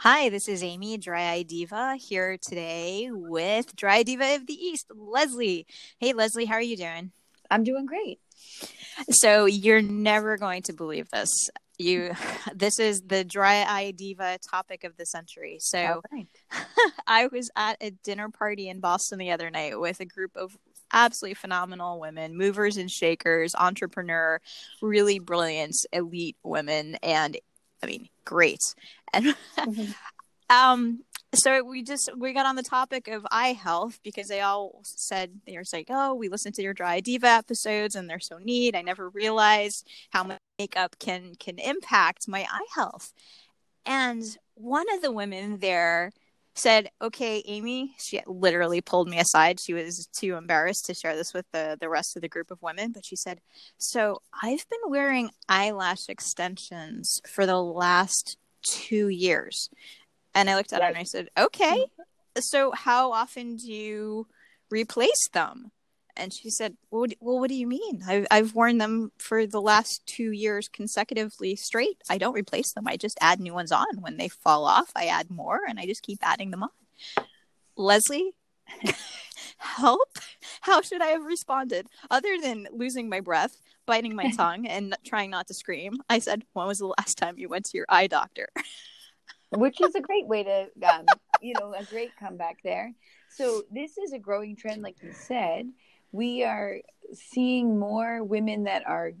Hi, this is Amy, Dry Eye Diva, here today with Dry Diva of the East, Leslie. Hey, Leslie, how are you doing? I'm doing great. So, you're never going to believe this. You, this is the Dry Eye Diva topic of the century. So, right. I was at a dinner party in Boston the other night with a group of absolutely phenomenal women, movers and shakers, entrepreneur, really brilliant, elite women, and I mean, great. And mm-hmm. um, so we just we got on the topic of eye health because they all said they were like, "Oh, we listened to your Dry Diva episodes and they're so neat. I never realized how much makeup can can impact my eye health." And one of the women there said, "Okay, Amy." She literally pulled me aside. She was too embarrassed to share this with the the rest of the group of women, but she said, "So I've been wearing eyelash extensions for the last two years," and I looked at right. her and I said, "Okay, mm-hmm. so how often do you replace them?" And she said, well, well, what do you mean? I've, I've worn them for the last two years consecutively straight. I don't replace them. I just add new ones on. When they fall off, I add more and I just keep adding them on. Leslie, help? How should I have responded other than losing my breath, biting my tongue, and trying not to scream? I said, When was the last time you went to your eye doctor? Which is a great way to, um, you know, a great comeback there. So, this is a growing trend, like you said we are seeing more women that are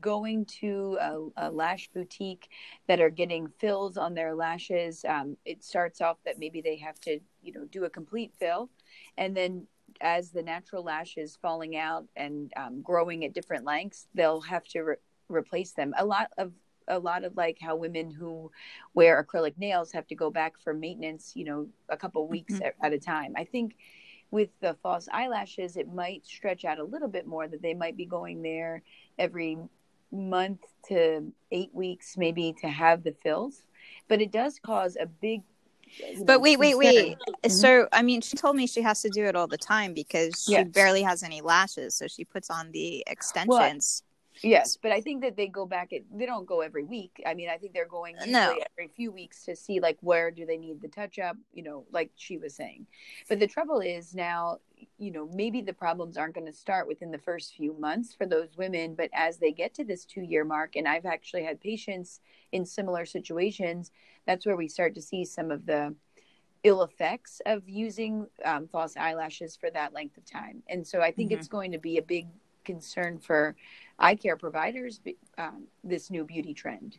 going to a, a, lash boutique that are getting fills on their lashes. Um, it starts off that maybe they have to, you know, do a complete fill, and then as the natural lash is falling out and um, growing at different lengths, they'll have to re- replace them. A lot of a lot of like how women who wear acrylic nails have to go back for maintenance, you know, a couple weeks mm-hmm. at, at a time. I think with the false eyelashes, it might stretch out a little bit more that they might be going there every month to eight weeks, maybe to have the fills. But it does cause a big. but wait, wait, wait. Mm-hmm. So, I mean, she told me she has to do it all the time because she yes. barely has any lashes. So she puts on the extensions. Yes, but I think that they go back. At, they don't go every week. I mean, I think they're going no. every few weeks to see like where do they need the touch up. You know, like she was saying. But the trouble is now, you know, maybe the problems aren't going to start within the first few months for those women, but as they get to this two year mark, and I've actually had patients in similar situations, that's where we start to see some of the ill effects of using um, false eyelashes for that length of time. And so I think mm-hmm. it's going to be a big concern for eye care providers um, this new beauty trend?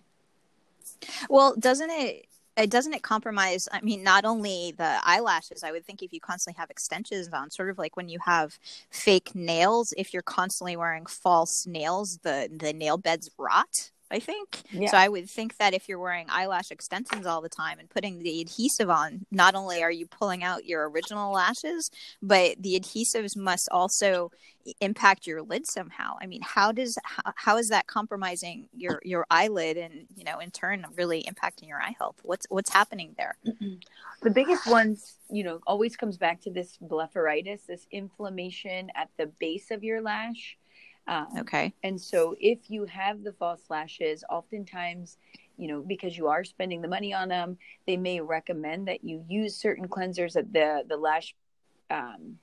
Well doesn't it it doesn't it compromise i mean not only the eyelashes i would think if you constantly have extensions on sort of like when you have fake nails if you're constantly wearing false nails the the nail beds rot I think. Yeah. So I would think that if you're wearing eyelash extensions all the time and putting the adhesive on, not only are you pulling out your original lashes, but the adhesives must also impact your lid somehow. I mean, how does how, how is that compromising your your eyelid and, you know, in turn really impacting your eye health? What's what's happening there? The biggest ones, you know, always comes back to this blepharitis, this inflammation at the base of your lash um, okay. And so if you have the false lashes, oftentimes, you know, because you are spending the money on them, they may recommend that you use certain cleansers that the the lash um,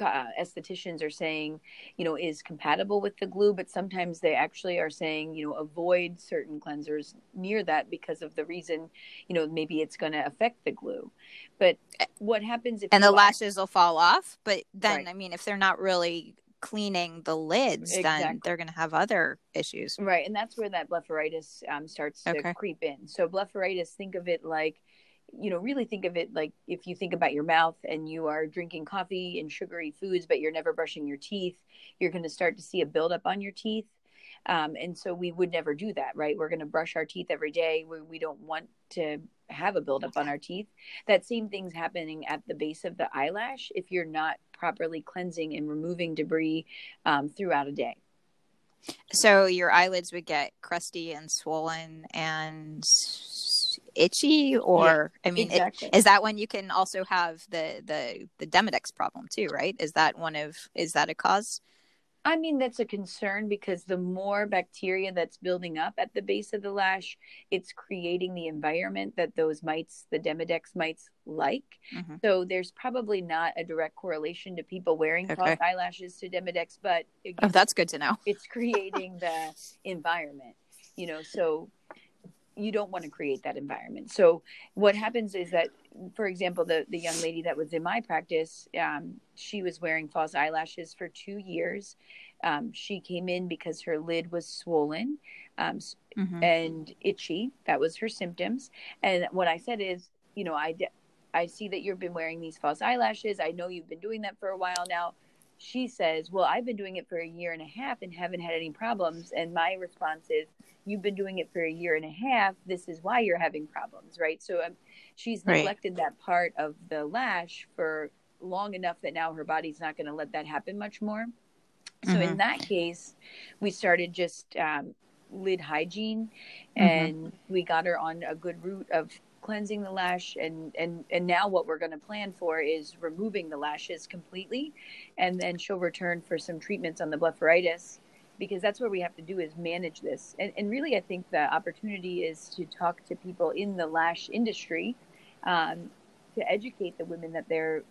uh, estheticians are saying, you know, is compatible with the glue, but sometimes they actually are saying, you know, avoid certain cleansers near that because of the reason, you know, maybe it's going to affect the glue. But what happens if and the lashes will fall off? But then, right. I mean, if they're not really cleaning the lids, exactly. then they're going to have other issues. Right. And that's where that blepharitis um, starts to okay. creep in. So, blepharitis, think of it like, you know, really think of it like if you think about your mouth and you are drinking coffee and sugary foods, but you're never brushing your teeth, you're going to start to see a buildup on your teeth. Um, and so we would never do that, right? We're going to brush our teeth every day. We, we don't want to have a buildup on our teeth. That same thing's happening at the base of the eyelash if you're not properly cleansing and removing debris um, throughout a day. So your eyelids would get crusty and swollen and itchy or yeah, i mean exactly. it, is that when you can also have the the the demodex problem too right is that one of is that a cause I mean, that's a concern because the more bacteria that's building up at the base of the lash, it's creating the environment that those mites, the Demodex mites, like. Mm-hmm. So there's probably not a direct correlation to people wearing okay. false eyelashes to Demodex, but again, oh, that's good to know. it's creating the environment, you know. So you don't want to create that environment. So what happens is that, for example, the the young lady that was in my practice, um, she was wearing false eyelashes for two years. Um, she came in because her lid was swollen um, mm-hmm. and itchy. That was her symptoms. And what I said is, you know, I I see that you've been wearing these false eyelashes. I know you've been doing that for a while now. She says, Well, I've been doing it for a year and a half and haven't had any problems. And my response is, you've been doing it for a year and a half this is why you're having problems right so um, she's neglected right. that part of the lash for long enough that now her body's not going to let that happen much more so mm-hmm. in that case we started just um, lid hygiene mm-hmm. and mm-hmm. we got her on a good route of cleansing the lash and and and now what we're going to plan for is removing the lashes completely and then she'll return for some treatments on the blepharitis because that's what we have to do is manage this. And, and really, I think the opportunity is to talk to people in the lash industry um, to educate the women that they're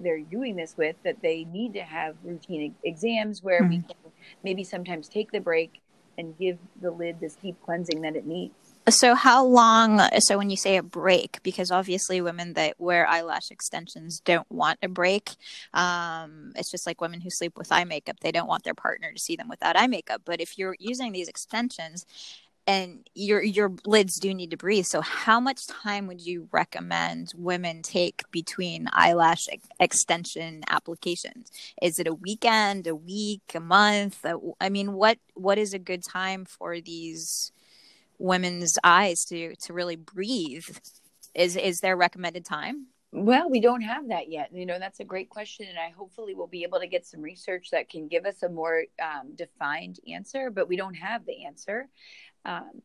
they're doing this with that they need to have routine exams where mm-hmm. we can maybe sometimes take the break and give the lid this deep cleansing that it needs. So, how long? So, when you say a break, because obviously women that wear eyelash extensions don't want a break. Um, it's just like women who sleep with eye makeup; they don't want their partner to see them without eye makeup. But if you're using these extensions, and your your lids do need to breathe. So, how much time would you recommend women take between eyelash extension applications? Is it a weekend, a week, a month? I mean, what what is a good time for these? Women's eyes to to really breathe. Is is there recommended time? Well we don't have that yet. You know that's a great question and i hopefully will be able to get some research that can give us a more um, defined answer but we don't have the answer. Um,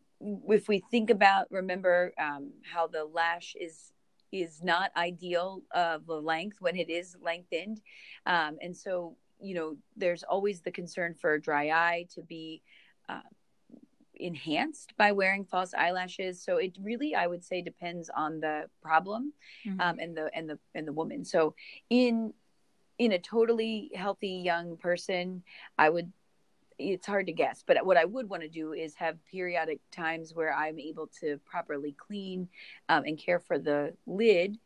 if we think about remember um, how the lash is is not ideal of the length when it is lengthened. Um, and so you know there's always the concern for a dry eye to be uh, enhanced by wearing false eyelashes. So it really i would say depends on the problem mm-hmm. um, and the and the and the woman. So in in a totally healthy young person i would it's hard to guess but what i would want to do is have periodic times where i'm able to properly clean um, and care for the lid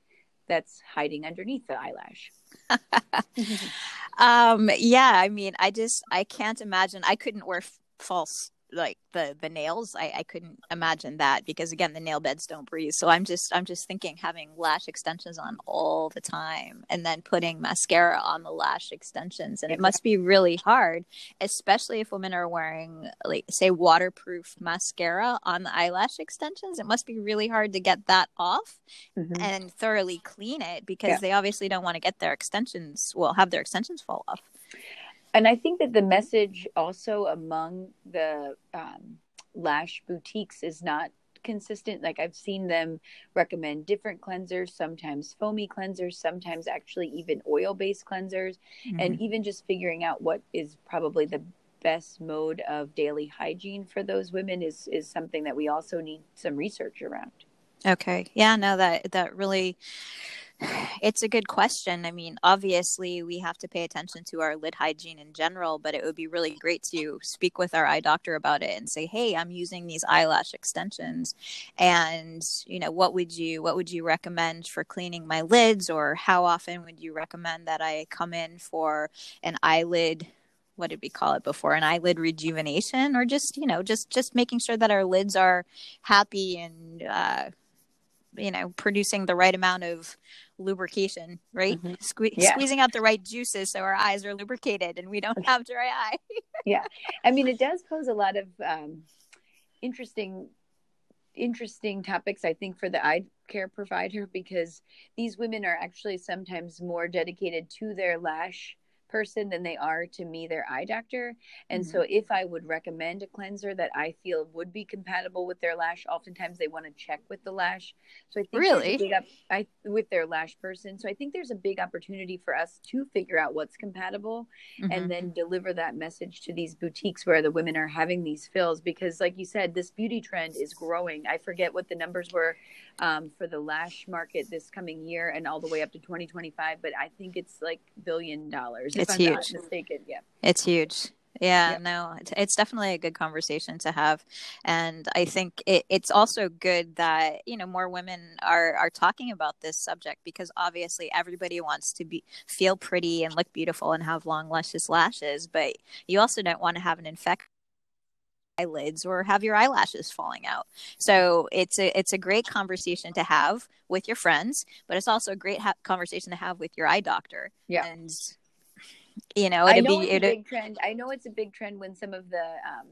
that's hiding underneath the eyelash. Um yeah i mean i just i can't imagine i couldn't wear f- false like the the nails I, I couldn't imagine that because again the nail beds don't breathe so i'm just i'm just thinking having lash extensions on all the time and then putting mascara on the lash extensions and it must be really hard especially if women are wearing like say waterproof mascara on the eyelash extensions it must be really hard to get that off mm-hmm. and thoroughly clean it because yeah. they obviously don't want to get their extensions well have their extensions fall off and I think that the message also among the um, lash boutiques is not consistent. Like I've seen them recommend different cleansers, sometimes foamy cleansers, sometimes actually even oil based cleansers, mm-hmm. and even just figuring out what is probably the best mode of daily hygiene for those women is is something that we also need some research around. Okay. Yeah, no that that really it's a good question. I mean, obviously, we have to pay attention to our lid hygiene in general, but it would be really great to speak with our eye doctor about it and say, "Hey, I'm using these eyelash extensions, and you know, what would you what would you recommend for cleaning my lids, or how often would you recommend that I come in for an eyelid?" what did we call it before an eyelid rejuvenation or just you know just just making sure that our lids are happy and uh, you know producing the right amount of lubrication right mm-hmm. Sque- yeah. squeezing out the right juices so our eyes are lubricated and we don't have dry eye yeah i mean it does pose a lot of um, interesting interesting topics i think for the eye care provider because these women are actually sometimes more dedicated to their lash person than they are to me their eye doctor. And mm-hmm. so if i would recommend a cleanser that i feel would be compatible with their lash oftentimes they want to check with the lash. So i think really? big up, I, with their lash person. So i think there's a big opportunity for us to figure out what's compatible mm-hmm. and then deliver that message to these boutiques where the women are having these fills. Because like you said this beauty trend is growing. I forget what the numbers were um, for the lash market this coming year and all the way up to 2025 but i think it's like billion dollars it's huge yeah it's huge yeah, yep. no, it's, it's, definitely a good conversation to have, and I think it, it's also good that you know more women are are talking about this subject because obviously everybody wants to be feel pretty and look beautiful and have long luscious lashes, but you also don't want to have an infection eyelids or have your eyelashes falling out. So it's a it's a great conversation to have with your friends, but it's also a great ha- conversation to have with your eye doctor. Yeah. And you know, it'd know be it's a big trend. I know it's a big trend when some of the um,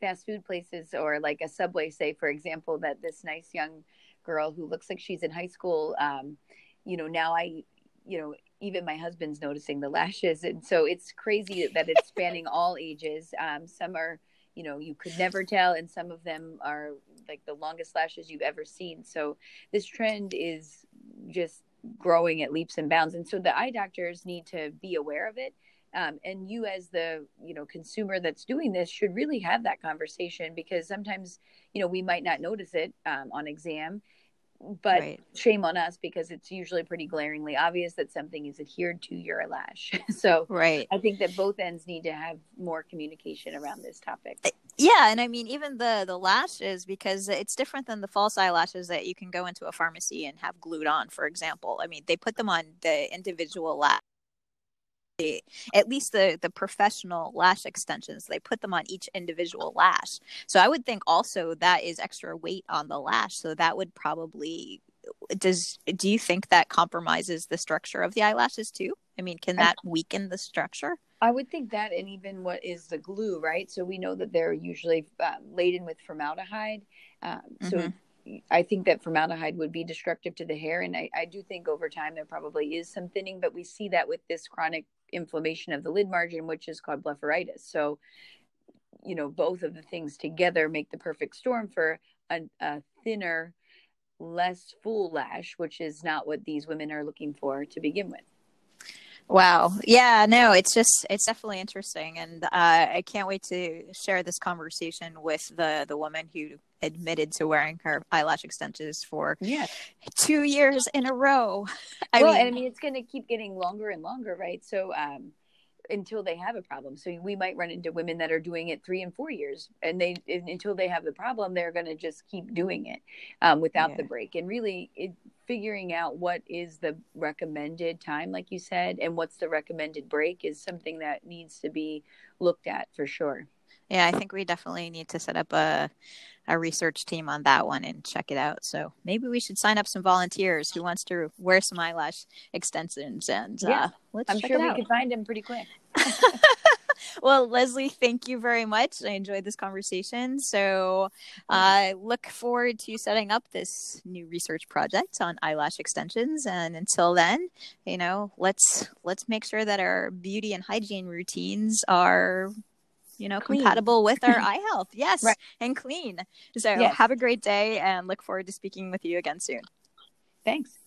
fast food places or like a Subway say, for example, that this nice young girl who looks like she's in high school, um, you know, now I, you know, even my husband's noticing the lashes, and so it's crazy that it's spanning all ages. Um, some are you know you could never tell and some of them are like the longest lashes you've ever seen so this trend is just growing at leaps and bounds and so the eye doctors need to be aware of it um, and you as the you know consumer that's doing this should really have that conversation because sometimes you know we might not notice it um, on exam but right. shame on us because it's usually pretty glaringly obvious that something is adhered to your lash. so right. I think that both ends need to have more communication around this topic. Yeah, and I mean even the the lashes because it's different than the false eyelashes that you can go into a pharmacy and have glued on, for example. I mean, they put them on the individual lash at least the the professional lash extensions they put them on each individual lash so i would think also that is extra weight on the lash so that would probably does do you think that compromises the structure of the eyelashes too i mean can that weaken the structure i would think that and even what is the glue right so we know that they're usually um, laden with formaldehyde um, so mm-hmm. I think that formaldehyde would be destructive to the hair. And I, I, do think over time there probably is some thinning, but we see that with this chronic inflammation of the lid margin, which is called blepharitis. So, you know, both of the things together make the perfect storm for a, a thinner, less full lash, which is not what these women are looking for to begin with. Wow. Yeah, no, it's just it's definitely interesting and uh, I can't wait to share this conversation with the the woman who admitted to wearing her eyelash extensions for yeah. 2 years in a row. I well, mean, and I mean it's going to keep getting longer and longer, right? So um until they have a problem. So we might run into women that are doing it three and four years, and they until they have the problem, they're going to just keep doing it um, without yeah. the break. And really, it, figuring out what is the recommended time, like you said, and what's the recommended break is something that needs to be looked at for sure. Yeah, I think we definitely need to set up a a research team on that one and check it out. So maybe we should sign up some volunteers who wants to wear some eyelash extensions and yeah, uh, let's I'm sure we could find them pretty quick. well, Leslie, thank you very much. I enjoyed this conversation. So I uh, look forward to setting up this new research project on eyelash extensions. And until then, you know, let's let's make sure that our beauty and hygiene routines are you know clean. compatible with our eye health yes right. and clean so yes. have a great day and look forward to speaking with you again soon thanks